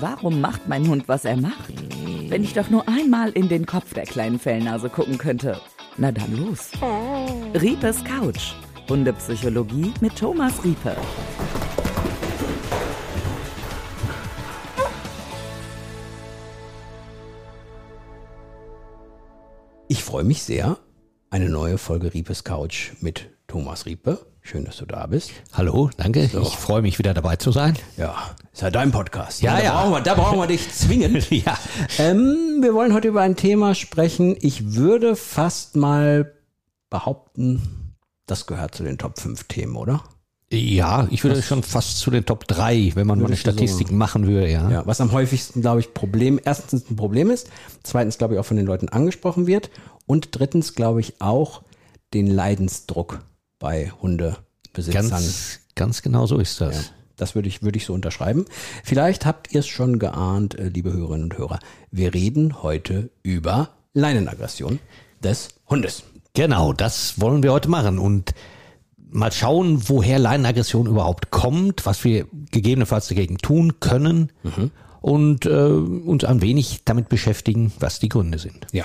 Warum macht mein Hund, was er macht? Wenn ich doch nur einmal in den Kopf der kleinen Fellnase gucken könnte. Na dann los. Riepes Couch. Hundepsychologie mit Thomas Riepe. Ich freue mich sehr. Eine neue Folge Riepes Couch mit Thomas Riepe. Schön, dass du da bist. Hallo, danke. Ich freue mich wieder dabei zu sein. Ja, ist ja dein Podcast. Ja, da ja. Brauchen wir, da brauchen wir dich zwingend. Ja. Ähm, wir wollen heute über ein Thema sprechen. Ich würde fast mal behaupten, das gehört zu den Top 5 Themen, oder? Ja, ich würde schon fast zu den Top 3, wenn man mal eine du so- Statistik machen würde, ja. Ja, was am häufigsten, glaube ich, Problem, erstens ein Problem ist, zweitens, glaube ich, auch von den Leuten angesprochen wird und drittens, glaube ich, auch den Leidensdruck bei Hundebesitzern. Ganz, ganz genau so ist das. Ja, das würde ich, würde ich so unterschreiben. Vielleicht habt ihr es schon geahnt, äh, liebe Hörerinnen und Hörer. Wir reden heute über Leinenaggression des Hundes. Genau, das wollen wir heute machen und mal schauen, woher Leinenaggression überhaupt kommt, was wir gegebenenfalls dagegen tun können und äh, uns ein wenig damit beschäftigen, was die Gründe sind. Ja.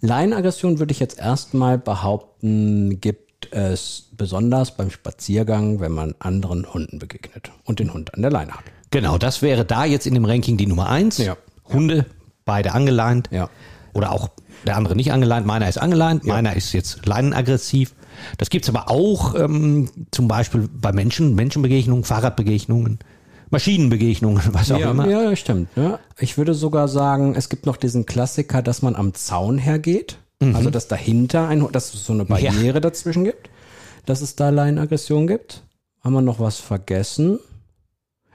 Leinenaggression würde ich jetzt erstmal behaupten, gibt es besonders beim Spaziergang, wenn man anderen Hunden begegnet und den Hund an der Leine hat. Genau, das wäre da jetzt in dem Ranking die Nummer eins. Ja. Hunde, beide angeleint. Ja. Oder auch der andere nicht angeleint. Meiner ist angeleint, meiner ist jetzt leinenaggressiv. Das gibt's aber auch ähm, zum Beispiel bei Menschen, Menschenbegegnungen, Fahrradbegegnungen, Maschinenbegegnungen, was auch ja, immer. ja, stimmt. Ja. Ich würde sogar sagen, es gibt noch diesen Klassiker, dass man am Zaun hergeht. Also, dass dahinter ein, dass es so eine Barriere dazwischen gibt. Dass es da Leinenaggression gibt. Haben wir noch was vergessen?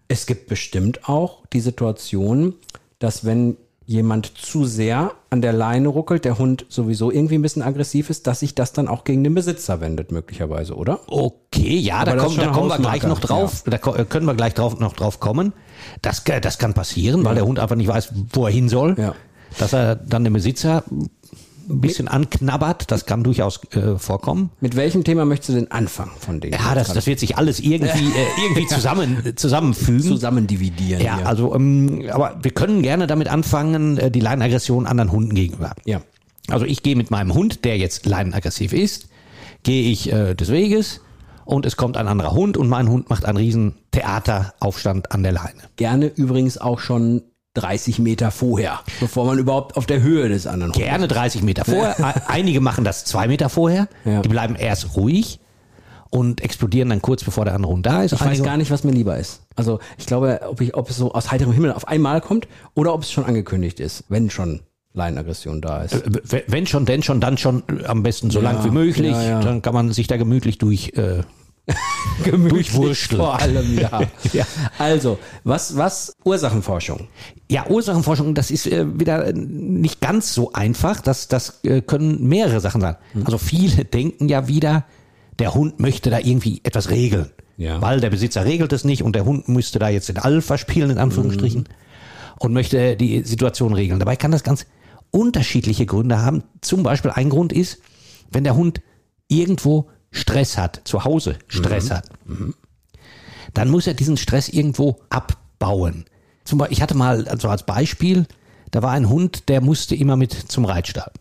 Es gibt bestimmt auch die Situation, dass wenn jemand zu sehr an der Leine ruckelt, der Hund sowieso irgendwie ein bisschen aggressiv ist, dass sich das dann auch gegen den Besitzer wendet, möglicherweise, oder? Okay, ja, Aber da, schon da kommen wir gleich noch drauf. Da ko- äh, können wir gleich drauf, noch drauf kommen. Das, ka- das kann passieren, weil der Hund einfach nicht weiß, wo er hin soll. Ja. Dass er dann den Besitzer ein bisschen anknabbert, das kann durchaus äh, vorkommen. Mit welchem Thema möchtest du denn anfangen von denen? Ja, das, das wird sich alles irgendwie, äh, irgendwie zusammen, zusammenfügen. zusammen dividieren. Ja, hier. also, ähm, aber wir können gerne damit anfangen, äh, die Leinenaggression anderen Hunden gegenüber. Ja. Also ich gehe mit meinem Hund, der jetzt leinenaggressiv ist, gehe ich äh, des Weges und es kommt ein anderer Hund und mein Hund macht einen riesen Theateraufstand an der Leine. Gerne übrigens auch schon 30 Meter vorher, bevor man überhaupt auf der Höhe des anderen Gerne 30 Meter vorher. Einige machen das zwei Meter vorher. Ja. Die bleiben erst ruhig und explodieren dann kurz bevor der andere Hund da ist. Ich weiß Einige- gar nicht, was mir lieber ist. Also ich glaube, ob, ich, ob es so aus heiterem Himmel auf einmal kommt oder ob es schon angekündigt ist, wenn schon Leinenaggression da ist. W- Wenn schon, denn schon, dann schon äh, am besten so Ja, lang wie möglich. Dann kann man sich da gemütlich durch. Äh, durchwurschteln. Vor allem, ja. Ja. Also, was, was Ursachenforschung? ja, Ursachenforschung, das ist äh, wieder nicht ganz so einfach. Das, das äh, können mehrere Sachen sein. Hm. Also viele denken ja wieder, der Hund möchte da irgendwie etwas regeln. Ja. Weil der Besitzer regelt es nicht und der Hund müsste da jetzt den Alpha spielen, in Anführungsstrichen, Mhm. und möchte die Situation regeln. Dabei kann das ganz unterschiedliche Gründe haben. Zum Beispiel ein Grund ist, wenn der Hund irgendwo Stress hat, zu Hause Stress hat, dann muss er diesen Stress irgendwo abbauen. Zum Beispiel, ich hatte mal, also als Beispiel, da war ein Hund, der musste immer mit zum Reitstall.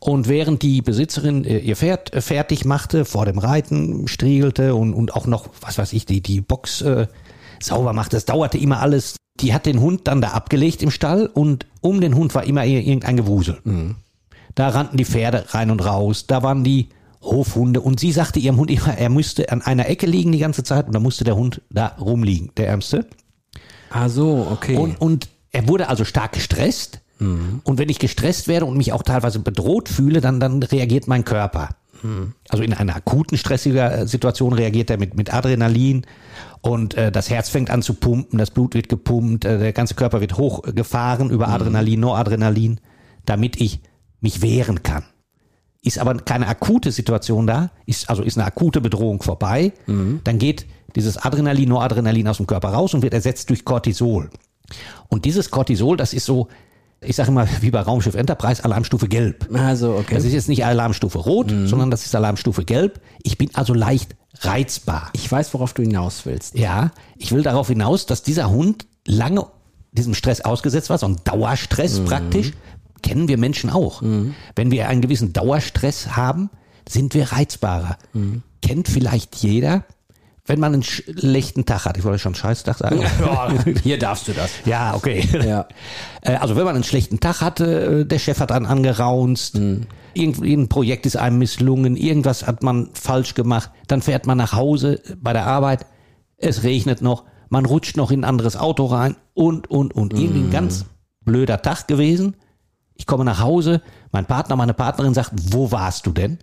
Und während die Besitzerin äh, ihr Pferd äh, fertig machte, vor dem Reiten striegelte und, und auch noch, was weiß ich, die, die Box äh, sauber machte, das dauerte immer alles. Die hat den Hund dann da abgelegt im Stall und um den Hund war immer ir- irgendein Gewusel. Da rannten die Pferde rein und raus, da waren die Hofhunde und sie sagte ihrem Hund immer, er müsste an einer Ecke liegen die ganze Zeit und da musste der Hund da rumliegen, der Ärmste. Ah so, okay. Und, und er wurde also stark gestresst. Und wenn ich gestresst werde und mich auch teilweise bedroht fühle, dann, dann reagiert mein Körper. Also in einer akuten stressiger Situation reagiert er mit, mit Adrenalin und äh, das Herz fängt an zu pumpen, das Blut wird gepumpt, äh, der ganze Körper wird hochgefahren über Adrenalin, Noradrenalin, damit ich mich wehren kann. Ist aber keine akute Situation da, ist also ist eine akute Bedrohung vorbei, dann geht dieses Adrenalin, Noradrenalin aus dem Körper raus und wird ersetzt durch Cortisol. Und dieses Cortisol, das ist so ich sage immer, wie bei Raumschiff Enterprise, Alarmstufe gelb. Also, okay. Das ist jetzt nicht Alarmstufe rot, Mhm. sondern das ist Alarmstufe gelb. Ich bin also leicht reizbar. Ich weiß, worauf du hinaus willst. Ja, ich will darauf hinaus, dass dieser Hund lange diesem Stress ausgesetzt war, so ein Dauerstress Mhm. praktisch. Kennen wir Menschen auch. Wenn wir einen gewissen Dauerstress haben, sind wir reizbarer. Mhm. Kennt vielleicht jeder, wenn man einen schlechten Tag hat. Ich wollte schon Scheißtag sagen. Hier darfst du das. Ja, okay. Ja. Äh, Also wenn man einen schlechten Tag hatte, äh, der Chef hat einen angeraunzt, irgendwie ein Projekt ist einem misslungen, irgendwas hat man falsch gemacht, dann fährt man nach Hause bei der Arbeit, es regnet noch, man rutscht noch in ein anderes Auto rein und, und, und. Irgendwie ein ganz blöder Tag gewesen. Ich komme nach Hause, mein Partner, meine Partnerin sagt, wo warst du denn?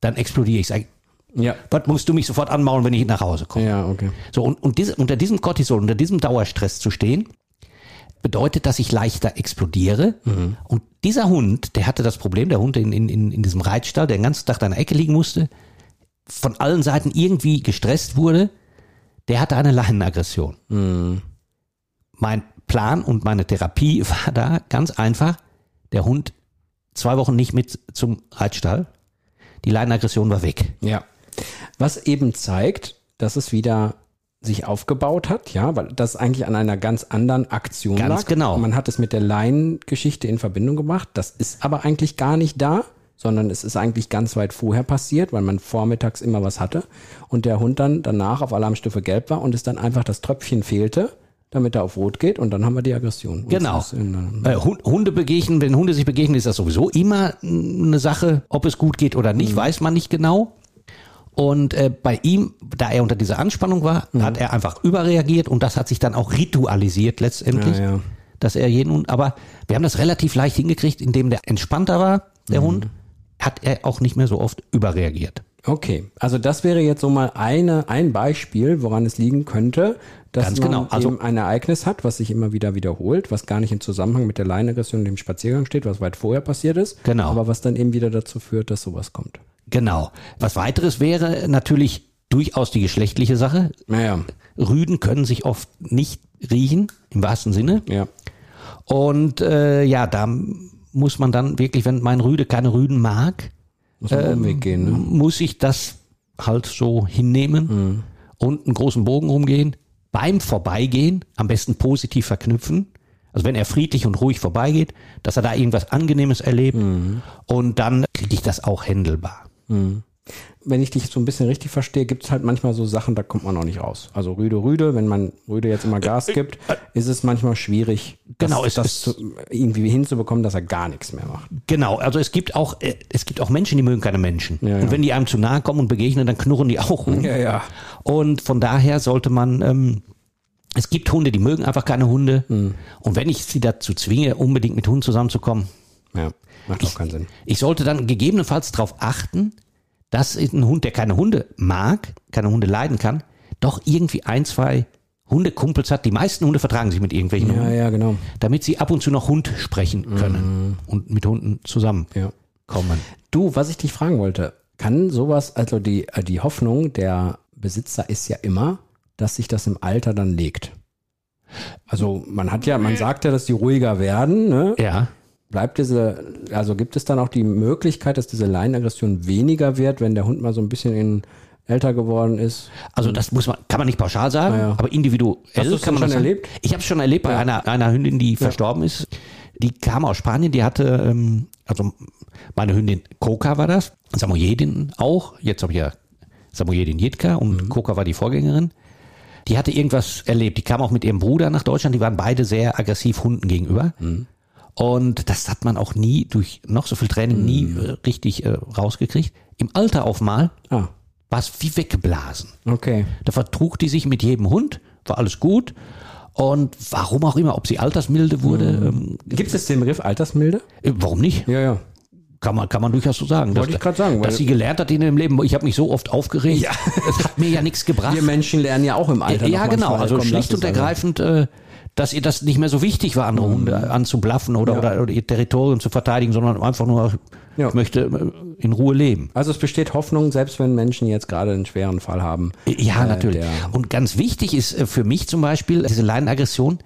Dann explodiere ich, sage, Ja. was musst du mich sofort anmaulen, wenn ich nach Hause komme? Ja, okay. So, und, und diese, unter diesem Cortisol, unter diesem Dauerstress zu stehen, bedeutet, dass ich leichter explodiere. Und dieser Hund, der hatte das Problem, der Hund in, in, in diesem Reitstall, der den ganzen Tag da in der Ecke liegen musste, von allen Seiten irgendwie gestresst wurde, der hatte eine Leinenaggression. Mein Plan und meine Therapie war da ganz einfach, der Hund zwei Wochen nicht mit zum Reitstall, die Leinenaggression war weg. Ja. Was eben zeigt, dass es wieder sich aufgebaut hat, ja, weil das eigentlich an einer ganz anderen Aktion Ganz lag. genau. Man hat es mit der Laiengeschichte in Verbindung gebracht. Das ist aber eigentlich gar nicht da, sondern es ist eigentlich ganz weit vorher passiert, weil man vormittags immer was hatte und der Hund dann danach auf Alarmstufe gelb war und es dann einfach das Tröpfchen fehlte, damit er auf rot geht und dann haben wir die Aggression. Und Genau. in- Äh, Hund- Hunde begegnen, wenn Hunde sich begegnen, ist das sowieso immer mm, eine Sache, ob es gut geht oder Mhm. nicht, weiß man nicht genau. Und äh, bei ihm, da er unter dieser Anspannung war, Mhm. hat er einfach überreagiert und das hat sich dann auch ritualisiert letztendlich, Ja, ja. dass er jeden Hund, aber wir haben das relativ leicht hingekriegt, indem der entspannter war, Mhm. der Hund, hat er auch nicht mehr so oft überreagiert. Okay, also das wäre jetzt so mal eine, ein Beispiel, woran es liegen könnte, dass Ganz man genau, also- eben ein Ereignis hat, was sich immer wieder wiederholt, was gar nicht im Zusammenhang mit der Leineaggression und dem Spaziergang steht, was weit vorher passiert ist, Genau. aber was dann eben wieder dazu führt, dass sowas kommt. Genau. Was weiteres wäre natürlich durchaus die geschlechtliche Sache. Naja, Rüden können sich oft nicht riechen, im wahrsten Sinne. ja. Und äh, ja, da muss man dann wirklich, wenn mein Rüde keine Rüden mag, Muss Ähm, gehen, ne? muss ich das halt so hinnehmen und einen großen Bogen rumgehen. Beim Vorbeigehen am besten positiv verknüpfen. Also wenn er friedlich und ruhig vorbeigeht, dass er da irgendwas Angenehmes erlebt und dann kriege ich das auch händelbar. Wenn ich dich so ein bisschen richtig verstehe, gibt es halt manchmal so Sachen, da kommt man auch nicht raus. Also Rüde, Rüde, wenn man Rüde jetzt immer Gas gibt, ist es manchmal schwierig, das, Genau, es das zu, irgendwie hinzubekommen, dass er gar nichts mehr macht. Genau, also es gibt auch, äh, es gibt auch Menschen, die mögen keine Menschen. Ja, ja. Und wenn die einem zu nahe kommen und begegnen, dann knurren die auch rum. Ja, ja. Und von daher sollte man, ähm, es gibt Hunde, die mögen einfach keine Hunde. Hm. Und wenn ich sie dazu zwinge, unbedingt mit Hunden zusammenzukommen, Ja, macht auch keinen Sinn. ich sollte dann gegebenenfalls darauf achten, dass ein Hund, der keine Hunde mag, keine Hunde leiden kann, doch irgendwie ein, zwei Hundekumpels hat. Die meisten Hunde vertragen sich mit irgendwelchen Ja, Hunden, ja, genau. damit sie ab und zu noch Hund sprechen können und mit Hunden zusammenkommen. Ja. Du, was ich dich fragen wollte, kann sowas, also die, äh, die Hoffnung der Besitzer ist ja immer, dass sich das im Alter dann legt. Also man hat ja, man sagt ja, dass die ruhiger werden, ne? Ja. Bleibt diese, also gibt es dann auch die Möglichkeit, dass diese Leinenaggression weniger wird, wenn der Hund mal so ein bisschen in, älter geworden ist? Also das muss man, kann man nicht pauschal sagen, Ja, ja. aber individuell Hast kann man schon das sagen. erlebt? Ich habe es schon erlebt bei einer, einer Hündin, die verstorben ist. Die kam aus Spanien, die hatte, ähm, also meine Hündin Coca war das, Samoyedin auch, jetzt habe ich ja Samoyedin Jitka und Coca war die Vorgängerin. Die hatte irgendwas erlebt. Die kam auch mit ihrem Bruder nach Deutschland. Die waren beide sehr aggressiv Hunden gegenüber. Und das hat man auch nie durch noch so viel Training nie äh, richtig äh, rausgekriegt. Im Alter auf mal Ah, war es wie weggeblasen. okay. Da vertrug die sich mit jedem Hund, war alles gut. Und warum auch immer, ob sie altersmilde wurde, ähm, Gibt es den Begriff Altersmilde? äh, warum nicht? Ja, ja. Kann man, kann man durchaus so sagen. Wollte dass, ich grad sagen, Dass sie gelernt hat in ihrem Leben. Ich habe mich so oft aufgeregt. Ja. Das hat mir ja nichts gebracht. Wir Menschen lernen ja auch im Alter. ja, genau. Also schlicht und ergreifend, äh, dass ihr das nicht mehr so wichtig war, andere Hunde anzublaffen oder, Ja. oder, oder ihr Territorium zu verteidigen, sondern einfach nur, Ja. ich möchte äh, in Ruhe leben. Also es besteht Hoffnung, selbst wenn Menschen jetzt gerade einen schweren Fall haben. Ja, Äh, natürlich. Und ganz wichtig ist äh, für mich zum Beispiel diese Leinenaggression,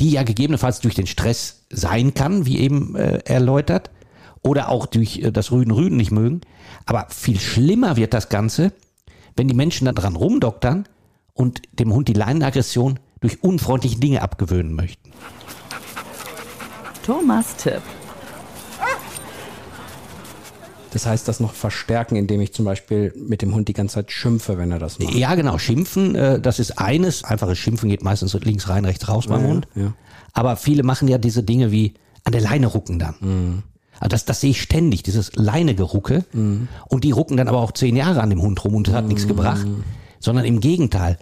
die ja gegebenenfalls durch den Stress sein kann, wie eben äh, erläutert, oder auch durch äh, das Rüden Rüden nicht mögen. Aber viel schlimmer wird das Ganze, wenn die Menschen da dran rumdoktern und dem Hund die Leinenaggression durch unfreundliche Dinge abgewöhnen möchten. Thomas Tipp. Das heißt, das noch verstärken, indem ich zum Beispiel mit dem Hund die ganze Zeit schimpfe, wenn er das macht. Ja, genau. Schimpfen, äh, das ist eines. Einfaches Schimpfen geht meistens links rein, rechts raus beim Ja, Hund. ja. Aber viele machen ja diese Dinge wie an der Leine rucken dann. Mhm. Also das, das sehe ich ständig, dieses Leinegerucke. Mhm. Und die rucken dann aber auch zehn Jahre an dem Hund rum und das hat nichts gebracht. Sondern im Gegenteil.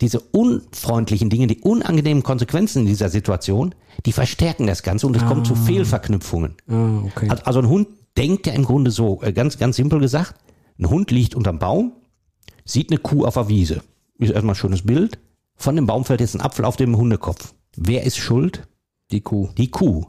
Diese unfreundlichen Dinge, die unangenehmen Konsequenzen in dieser Situation, die verstärken das Ganze und es kommt zu Fehlverknüpfungen. Ah, okay. Also- ein Hund denkt ja im Grunde so, äh, ganz, ganz simpel gesagt, ein Hund liegt unterm Baum, sieht eine Kuh auf der Wiese. Ist erstmal ein schönes Bild. Von dem Baum fällt jetzt ein Apfel auf dem Hundekopf. Wer ist schuld? Die Kuh. Die Kuh.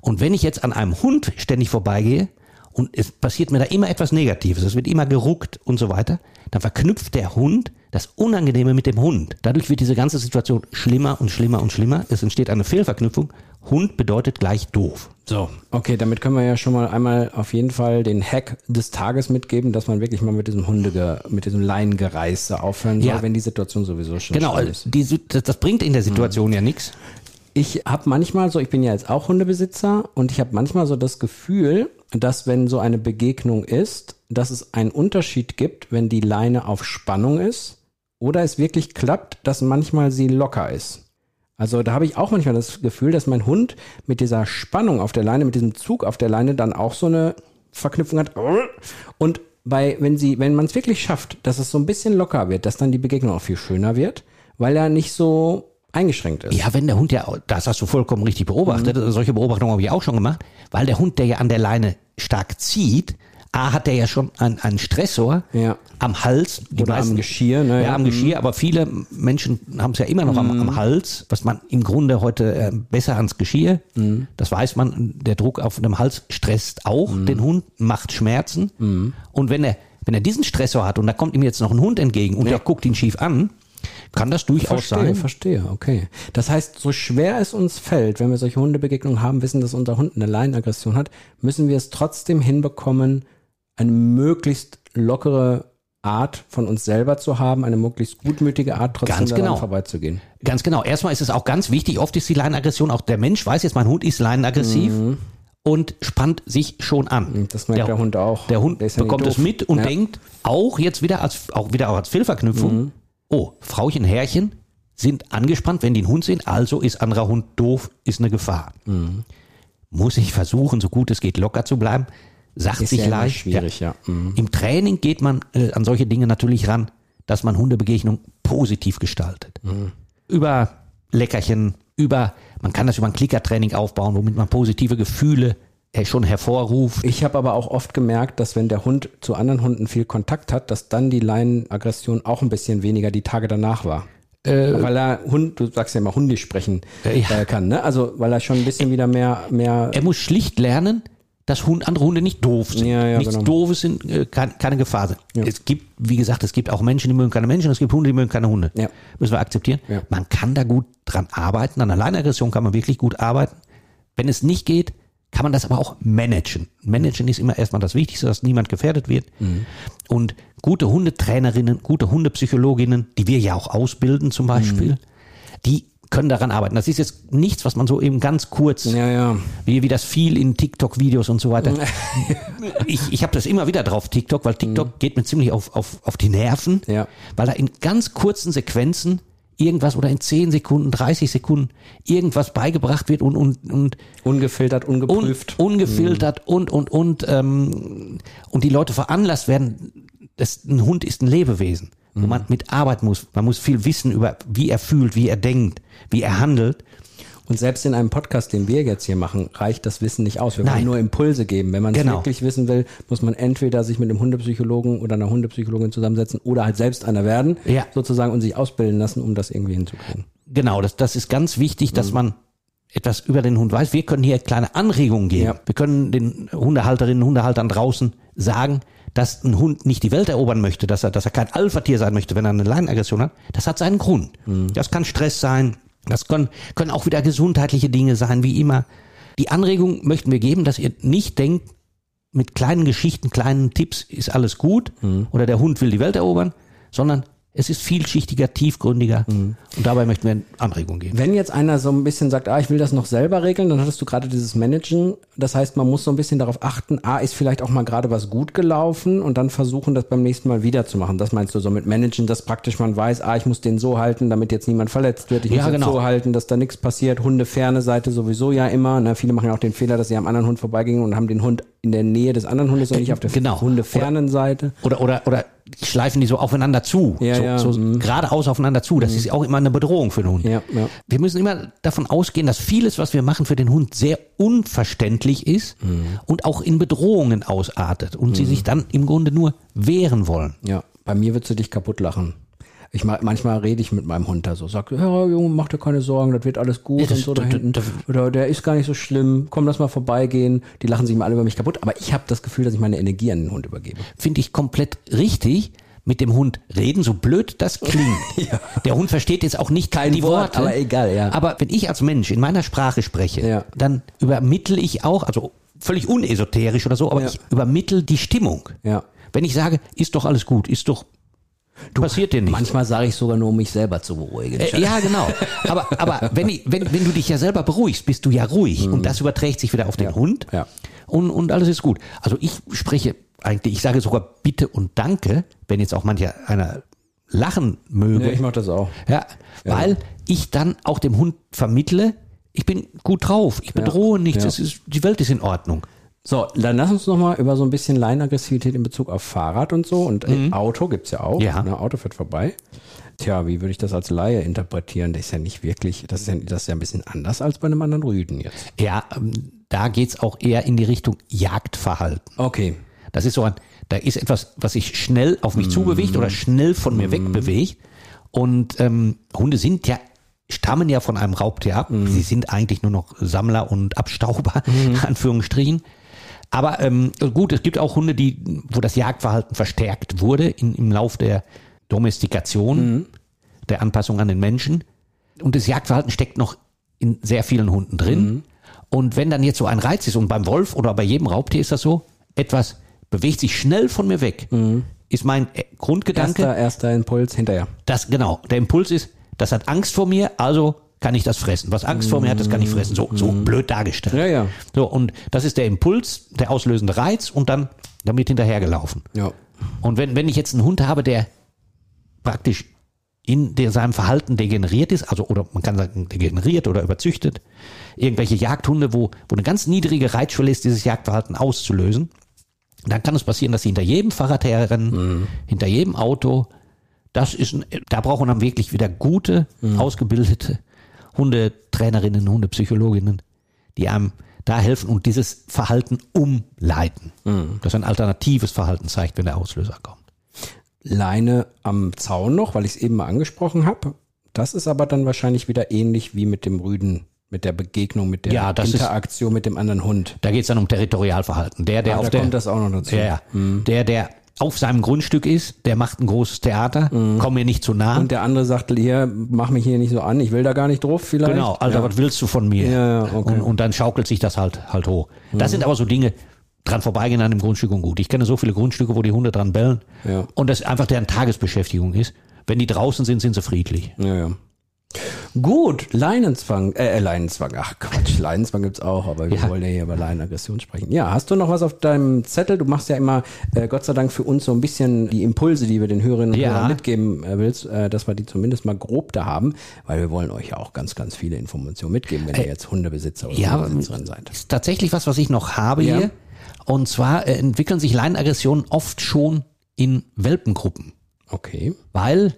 Und wenn ich jetzt an einem Hund ständig vorbeigehe und es passiert mir da immer etwas Negatives, es wird immer geruckt und so weiter, dann verknüpft der Hund das Unangenehme mit dem Hund. Dadurch wird diese ganze Situation schlimmer und schlimmer und schlimmer. Es entsteht eine Fehlverknüpfung. Hund bedeutet gleich doof. So, okay, damit können wir ja schon mal einmal auf jeden Fall den Hack des Tages mitgeben, dass man wirklich mal mit diesem Hunde, mit diesem Leinengereiße aufhören soll, Ja. wenn die Situation sowieso schon Genau, schlimm ist. die, das, das bringt in der Situation ja nichts. Ich habe manchmal so, ich bin ja jetzt auch Hundebesitzer und ich habe manchmal so das Gefühl, dass wenn so eine Begegnung ist, dass es einen Unterschied gibt, wenn die Leine auf Spannung ist oder es wirklich klappt, dass manchmal sie locker ist. Also da habe ich auch manchmal das Gefühl, dass mein Hund mit dieser Spannung auf der Leine, mit diesem Zug auf der Leine dann auch so eine Verknüpfung hat. Und bei, wenn sie, wenn man es wirklich schafft, dass es so ein bisschen locker wird, dass dann die Begegnung auch viel schöner wird, weil er nicht so eingeschränkt ist. Ja, wenn der Hund ja, das hast du vollkommen richtig beobachtet, Mhm. solche Beobachtungen habe ich auch schon gemacht, weil der Hund, der ja an der Leine stark zieht, A, hat der ja schon einen, einen Stressor Ja. am Hals. Die Oder am Geschirr, ne? Ja, Ja. am Geschirr, aber viele Menschen haben es ja immer noch am, Mhm. am Hals, was man im Grunde heute äh, besser ans Geschirr, Mhm. das weiß man, der Druck auf dem Hals stresst auch Mhm. den Hund, macht Schmerzen. Und wenn er, wenn er diesen Stressor hat und da kommt ihm jetzt noch ein Hund entgegen und der guckt ihn schief an, kann das durchaus Verstehe, sein. verstehe, okay. Das heißt, so schwer es uns fällt, wenn wir solche Hundebegegnungen haben, wissen, dass unser Hund eine Leinenaggression hat, müssen wir es trotzdem hinbekommen, eine möglichst lockere Art von uns selber zu haben, eine möglichst gutmütige Art, trotzdem Ganz genau. vorbeizugehen. Ganz genau. Erstmal ist es auch ganz wichtig, oft ist die Leinenaggression, auch der Mensch weiß jetzt, mein Hund ist leinenaggressiv und spannt sich schon an. Mhm. Das merkt der Hund auch. Der Hund Der ja bekommt es mit und Ja. denkt auch jetzt wieder als, auch wieder auch als Fehlverknüpfung, Mhm. oh, Frauchen, Herrchen sind angespannt, wenn die einen Hund sehen, also ist anderer Hund doof, ist eine Gefahr. Mhm. Muss ich versuchen, so gut es geht, locker zu bleiben. Sagt Ist sich ja leicht. schwierig, ja. Mhm. Im Training geht man äh, an solche Dinge natürlich ran, dass man Hundebegegnung positiv gestaltet. Mhm. Über Leckerchen, über, man kann das über ein Klickertraining aufbauen, womit man positive Gefühle äh, schon hervorruft. Ich habe aber auch oft gemerkt, dass wenn der Hund zu anderen Hunden viel Kontakt hat, dass dann die Leinenaggression auch ein bisschen weniger die Tage danach war. weil er Hund, du sagst ja immer Hundi sprechen Äh, ja. äh, kann, ne? Also weil er schon ein bisschen wieder mehr, mehr Er muss schlicht lernen, dass Hund, andere Hunde nicht doof sind. Ja, ja, Nichts genau. Doofes sind, äh, kein, keine Gefahr sind. Es gibt, wie gesagt, es gibt auch Menschen, die mögen keine Menschen, es gibt Hunde, die mögen keine Hunde. Ja. Müssen wir akzeptieren. Ja. Man kann da gut dran arbeiten. An Alleinaggression kann man wirklich gut arbeiten. Wenn es nicht geht, kann man das aber auch managen. Managen ist immer erstmal das Wichtigste, dass niemand gefährdet wird. Mhm. Und gute Hundetrainerinnen, gute Hundepsychologinnen, die wir ja auch ausbilden zum Beispiel, Mhm. die können daran arbeiten. Das ist jetzt nichts, was man so eben ganz kurz ja, ja. wie, wie das viel in TikTok-Videos und so weiter. ich ich habe das immer wieder drauf, TikTok, weil TikTok geht mir ziemlich auf, auf, auf die Nerven, Ja. weil da in ganz kurzen Sequenzen irgendwas oder in 10 Sekunden, 30 Sekunden irgendwas beigebracht wird und, und, und Ungefiltert, un, ungeprüft. ungefiltert und, und, und, ähm, und die Leute veranlasst werden, das, ein Hund ist ein Lebewesen, wo man mit arbeiten muss. Man muss viel wissen über, wie er fühlt, wie er denkt, wie er handelt. Und selbst in einem Podcast, den wir jetzt hier machen, reicht das Wissen nicht aus. Wir wollen Nein. nur Impulse geben. Wenn man es Genau. wirklich wissen will, muss man entweder sich mit einem Hundepsychologen oder einer Hundepsychologin zusammensetzen oder halt selbst einer werden, Ja. sozusagen, und sich ausbilden lassen, um das irgendwie hinzukriegen. Genau, das, das ist ganz wichtig, dass man etwas über den Hund weiß. Wir können hier kleine Anregungen geben. Ja. Wir können den Hundehalterinnen und Hundehaltern draußen sagen, dass ein Hund nicht die Welt erobern möchte, dass er, dass er kein Alpha-Tier sein möchte, wenn er eine Leinenaggression hat. Das hat seinen Grund. Das kann Stress sein, Das können, können auch wieder gesundheitliche Dinge sein, wie immer. Die Anregung möchten wir geben, dass ihr nicht denkt, mit kleinen Geschichten, kleinen Tipps ist alles gut mhm. oder der Hund will die Welt erobern, sondern es ist vielschichtiger, tiefgründiger mhm. und dabei möchten wir eine Anregung geben. Wenn jetzt einer so ein bisschen sagt, ah, ich will das noch selber regeln, dann hattest du gerade dieses Managen. Das heißt, man muss so ein bisschen darauf achten, ah, ist vielleicht auch mal gerade was gut gelaufen und dann versuchen, das beim nächsten Mal wieder zu machen. Das meinst du so mit Managen, dass praktisch man weiß, ah, ich muss den so halten, damit jetzt niemand verletzt wird. Ich Ja, muss genau. so halten, dass da nichts passiert. Hunde ferne Seite sowieso ja immer. Na, viele machen ja auch den Fehler, dass sie am anderen Hund vorbeigingen und haben den Hund in der Nähe des anderen Hundes und nicht auf der genau. hundefernen Seite. Oder, oder, oder schleifen die so aufeinander zu, Ja, so, ja, so mhm. geradeaus aufeinander zu. Das ist auch immer eine Bedrohung für den Hund. Ja. Wir müssen immer davon ausgehen, dass vieles, was wir machen für den Hund, sehr unverständlich ist Mhm. und auch in Bedrohungen ausartet und sie sich dann im Grunde nur wehren wollen. Ja, bei mir würdest du dich kaputt lachen. Ich ma- manchmal rede ich mit meinem Hund da so, sag, ja, Junge, mach dir keine Sorgen, das wird alles gut Ja, das- und so da hinten. Oder der ist gar nicht so schlimm, komm, lass mal vorbeigehen. Die lachen sich mal alle über mich kaputt, aber ich habe das Gefühl, dass ich meine Energie an den Hund übergebe. Finde ich komplett richtig. Mit dem Hund reden, so blöd das klingt. Der Hund versteht jetzt auch nicht Kein die Wort, Worte. aber egal, ja. Aber wenn ich als Mensch in meiner Sprache spreche, Ja. dann übermittle ich auch, also völlig unesoterisch oder so, aber Ja. ich übermittle die Stimmung. Ja. Wenn ich sage, ist doch alles gut, ist doch, passiert dir nichts. Manchmal sage ich sogar nur, um mich selber zu beruhigen. Äh, ja, genau. Aber, aber wenn, ich, wenn, wenn du dich ja selber beruhigst, bist du ja ruhig. Und das überträgt sich wieder auf den Hund. Mhm. Ja. Und, und alles ist gut. Also ich spreche eigentlich, ich sage sogar Bitte und Danke, wenn jetzt auch mancher einer lachen möge. Ja, ich mach das auch. Ja, weil ich dann auch dem Hund vermittle, ich bin gut drauf, ich bedrohe nichts, ja. es ist, die Welt ist in Ordnung. So, dann lass uns noch mal über so ein bisschen Leinaggressivität in Bezug auf Fahrrad und so und äh, Auto gibt's ja auch. Ja. Ne, Auto fährt vorbei. Tja, wie würde ich das als Laie interpretieren? Das ist ja nicht wirklich, das ist ja, das ist ja ein bisschen anders als bei einem anderen Rüden jetzt. Ja, ähm, da geht's auch eher in die Richtung Jagdverhalten. Okay. Das ist so ein, da ist etwas, was sich schnell auf mich zubewegt oder schnell von mir wegbewegt. Und ähm, Hunde sind ja, stammen ja von einem Raubtier ab. Sie sind eigentlich nur noch Sammler und Abstauber, in Anführungsstrichen. Aber ähm, gut, es gibt auch Hunde, die, wo das Jagdverhalten verstärkt wurde in, im Lauf der Domestikation, der Anpassung an den Menschen. Und das Jagdverhalten steckt noch in sehr vielen Hunden drin. Und wenn dann jetzt so ein Reiz ist, und beim Wolf oder bei jedem Raubtier ist das so, etwas bewegt sich schnell von mir weg, ist mein äh, Grundgedanke, Erster, erster Impuls hinterher. das, genau, der Impuls ist, das hat Angst vor mir, also kann ich das fressen. Was Angst vor mir hat, das kann ich fressen. So, so blöd dargestellt. Ja, ja. So, und das ist der Impuls, der auslösende Reiz und dann damit hinterhergelaufen. Ja. Und wenn, wenn ich jetzt einen Hund habe, der praktisch in der, seinem Verhalten degeneriert ist, also oder man kann sagen degeneriert oder überzüchtet, irgendwelche Jagdhunde, wo, wo eine ganz niedrige Reitschwelle ist, dieses Jagdverhalten auszulösen, dann kann es passieren, dass sie hinter jedem Fahrrad herrennen, hinter jedem Auto. Das ist, ein, da braucht man dann wirklich wieder gute, ausgebildete Hundetrainerinnen, Hundepsychologinnen, die einem da helfen und dieses Verhalten umleiten. Das ein alternatives Verhalten zeigt, wenn der Auslöser kommt. Leine am Zaun noch, weil ich es eben mal angesprochen habe. Das ist aber dann wahrscheinlich wieder ähnlich wie mit dem Rüden, mit der Begegnung, mit der Ja, das ist- Interaktion mit dem anderen Hund. Da geht es dann um Territorialverhalten. Der, der Ah, auf der, kommt das auch noch dazu. Ja, ja. Der, der auf seinem Grundstück ist, der macht ein großes Theater, komm mir nicht zu nah. Und der andere sagt, hier, mach mich hier nicht so an, ich will da gar nicht drauf vielleicht. Genau, Alter, ja. was willst du von mir? Ja, ja, okay. Mhm. und, und dann schaukelt sich das halt halt hoch. Das sind aber so Dinge, dran vorbeigehen an dem Grundstück und gut. Ich kenne so viele Grundstücke, wo die Hunde dran bellen Ja. und das einfach deren Tagesbeschäftigung ist. Wenn die draußen sind, sind sie friedlich. Ja, ja. Gut, Leinenzwang, äh, Leinenzwang, ach Quatsch, Leinenzwang gibt's auch, aber wir Ja. wollen ja hier über Leinenaggression sprechen. Ja, hast du noch was auf deinem Zettel? Du machst ja immer, äh, Gott sei Dank für uns so ein bisschen die Impulse, die wir den Hörerinnen und Ja. Hörern mitgeben äh, willst, äh, dass wir die zumindest mal grob da haben, weil wir wollen euch ja auch ganz, ganz viele Informationen mitgeben, wenn ihr jetzt Hundebesitzer oder Äh, Ja, Hundebesitzerin seid. ist tatsächlich was, was ich noch habe Ja. hier. Und zwar äh, entwickeln sich Leinenaggressionen oft schon in Welpengruppen. Okay. Weil,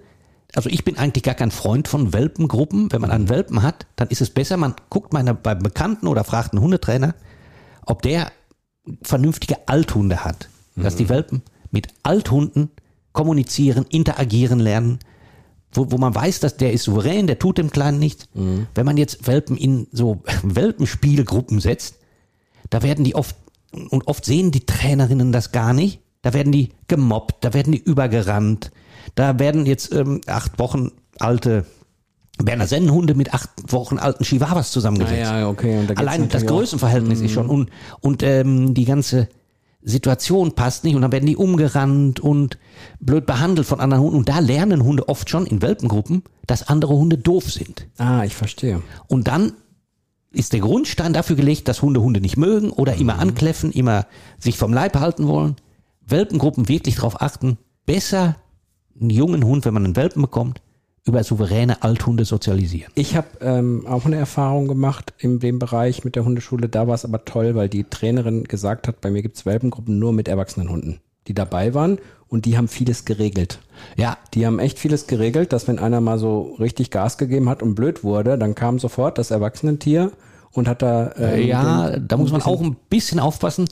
also ich bin eigentlich gar kein Freund von Welpengruppen. Wenn man einen Welpen hat, dann ist es besser, man guckt mal beim Bekannten oder fragt einen Hundetrainer, ob der vernünftige Althunde hat. Dass die Welpen mit Althunden kommunizieren, interagieren lernen, wo, wo man weiß, dass der ist souverän, der tut dem Kleinen nichts. Wenn man jetzt Welpen in so Welpenspielgruppen setzt, da werden die oft, und oft sehen die Trainerinnen das gar nicht, da werden die gemobbt, da werden die übergerannt, da werden jetzt ähm, acht Wochen alte Berner Sennenhunde mit acht Wochen alten Chihuahuas zusammengesetzt. Ah, ja, okay. Und da Allein das natürlich auch- Größenverhältnis ist schon und, und ähm, die ganze Situation passt nicht und dann werden die umgerannt und blöd behandelt von anderen Hunden und da lernen Hunde oft schon in Welpengruppen, dass andere Hunde doof sind. Ah, ich verstehe. Und dann ist der Grundstein dafür gelegt, dass Hunde Hunde nicht mögen oder immer ankläffen, immer sich vom Leib halten wollen. Welpengruppen wirklich darauf achten, besser einen jungen Hund, wenn man einen Welpen bekommt, über souveräne Althunde sozialisieren. Ich habe ähm, auch eine Erfahrung gemacht in dem Bereich mit der Hundeschule. Da war es aber toll, weil die Trainerin gesagt hat, bei mir gibt's Welpengruppen nur mit erwachsenen Hunden, die dabei waren und die haben vieles geregelt. Ja, Die haben echt vieles geregelt, dass wenn einer mal so richtig Gas gegeben hat und blöd wurde, dann kam sofort das Erwachsenentier und hat da ähm, ja, da muss man auch ein bisschen aufpassen.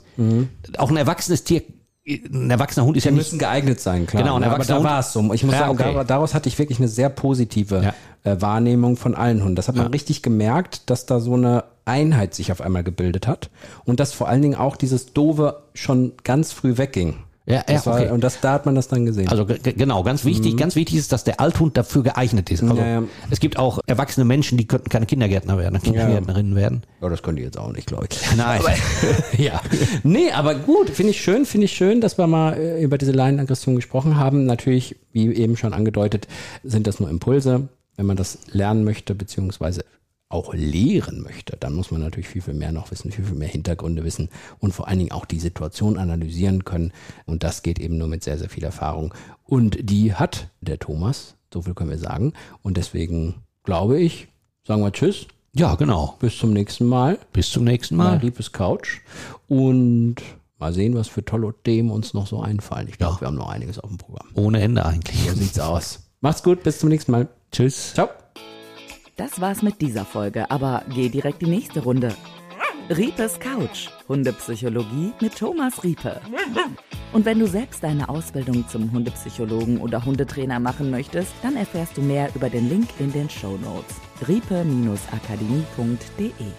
Auch ein erwachsenes Tier, ein erwachsener Hund ist ja Die nicht müssen geeignet sein, klar. Genau, ein aber erwachsener da Hund- war es so. Ich muss Ja, sagen, okay. da- daraus hatte ich wirklich eine sehr positive Ja. äh, Wahrnehmung von allen Hunden. Das hat man richtig gemerkt, dass da so eine Einheit sich auf einmal gebildet hat und dass vor allen Dingen auch dieses Dove schon ganz früh wegging. Ja, ja, war, okay. Und das, da hat man das dann gesehen. Also ge- ge- genau, ganz wichtig, ganz wichtig ist, dass der Althund dafür geeignet ist. Also Mhm. Ja, ja. es gibt auch erwachsene Menschen, die könnten keine Kindergärtner werden, Kindergärtnerinnen werden. ja, das könnt ihr jetzt auch nicht, glaube ich. Nein. ja. Nee, aber gut, finde ich schön, finde ich schön, dass wir mal äh, über diese Leinenaggression gesprochen haben. Natürlich, wie eben schon angedeutet, sind das nur Impulse. Wenn man das lernen möchte, beziehungsweise auch lehren möchte, dann muss man natürlich viel, viel mehr noch wissen, viel, viel mehr Hintergründe wissen und vor allen Dingen auch die Situation analysieren können. Und das geht eben nur mit sehr, sehr viel Erfahrung. Und die hat der Thomas, so viel können wir sagen. Und deswegen glaube ich, sagen wir Tschüss, Ja, genau. bis zum nächsten Mal Bis zum nächsten mal Mal. Riepes Couch und mal sehen, was für tolle Themen uns noch so einfallen. Ich glaube, wir haben noch einiges auf dem Programm. Ohne Ende eigentlich. So sieht's aus. Macht's gut, bis zum nächsten Mal. Tschüss. Ciao. Das war's mit dieser Folge, aber geh direkt die nächste Runde. Riepes Couch, Hundepsychologie mit Thomas Riepe. Und wenn du selbst deine Ausbildung zum Hundepsychologen oder Hundetrainer machen möchtest, dann erfährst du mehr über den Link in den Show Notes. riepe-akademie.de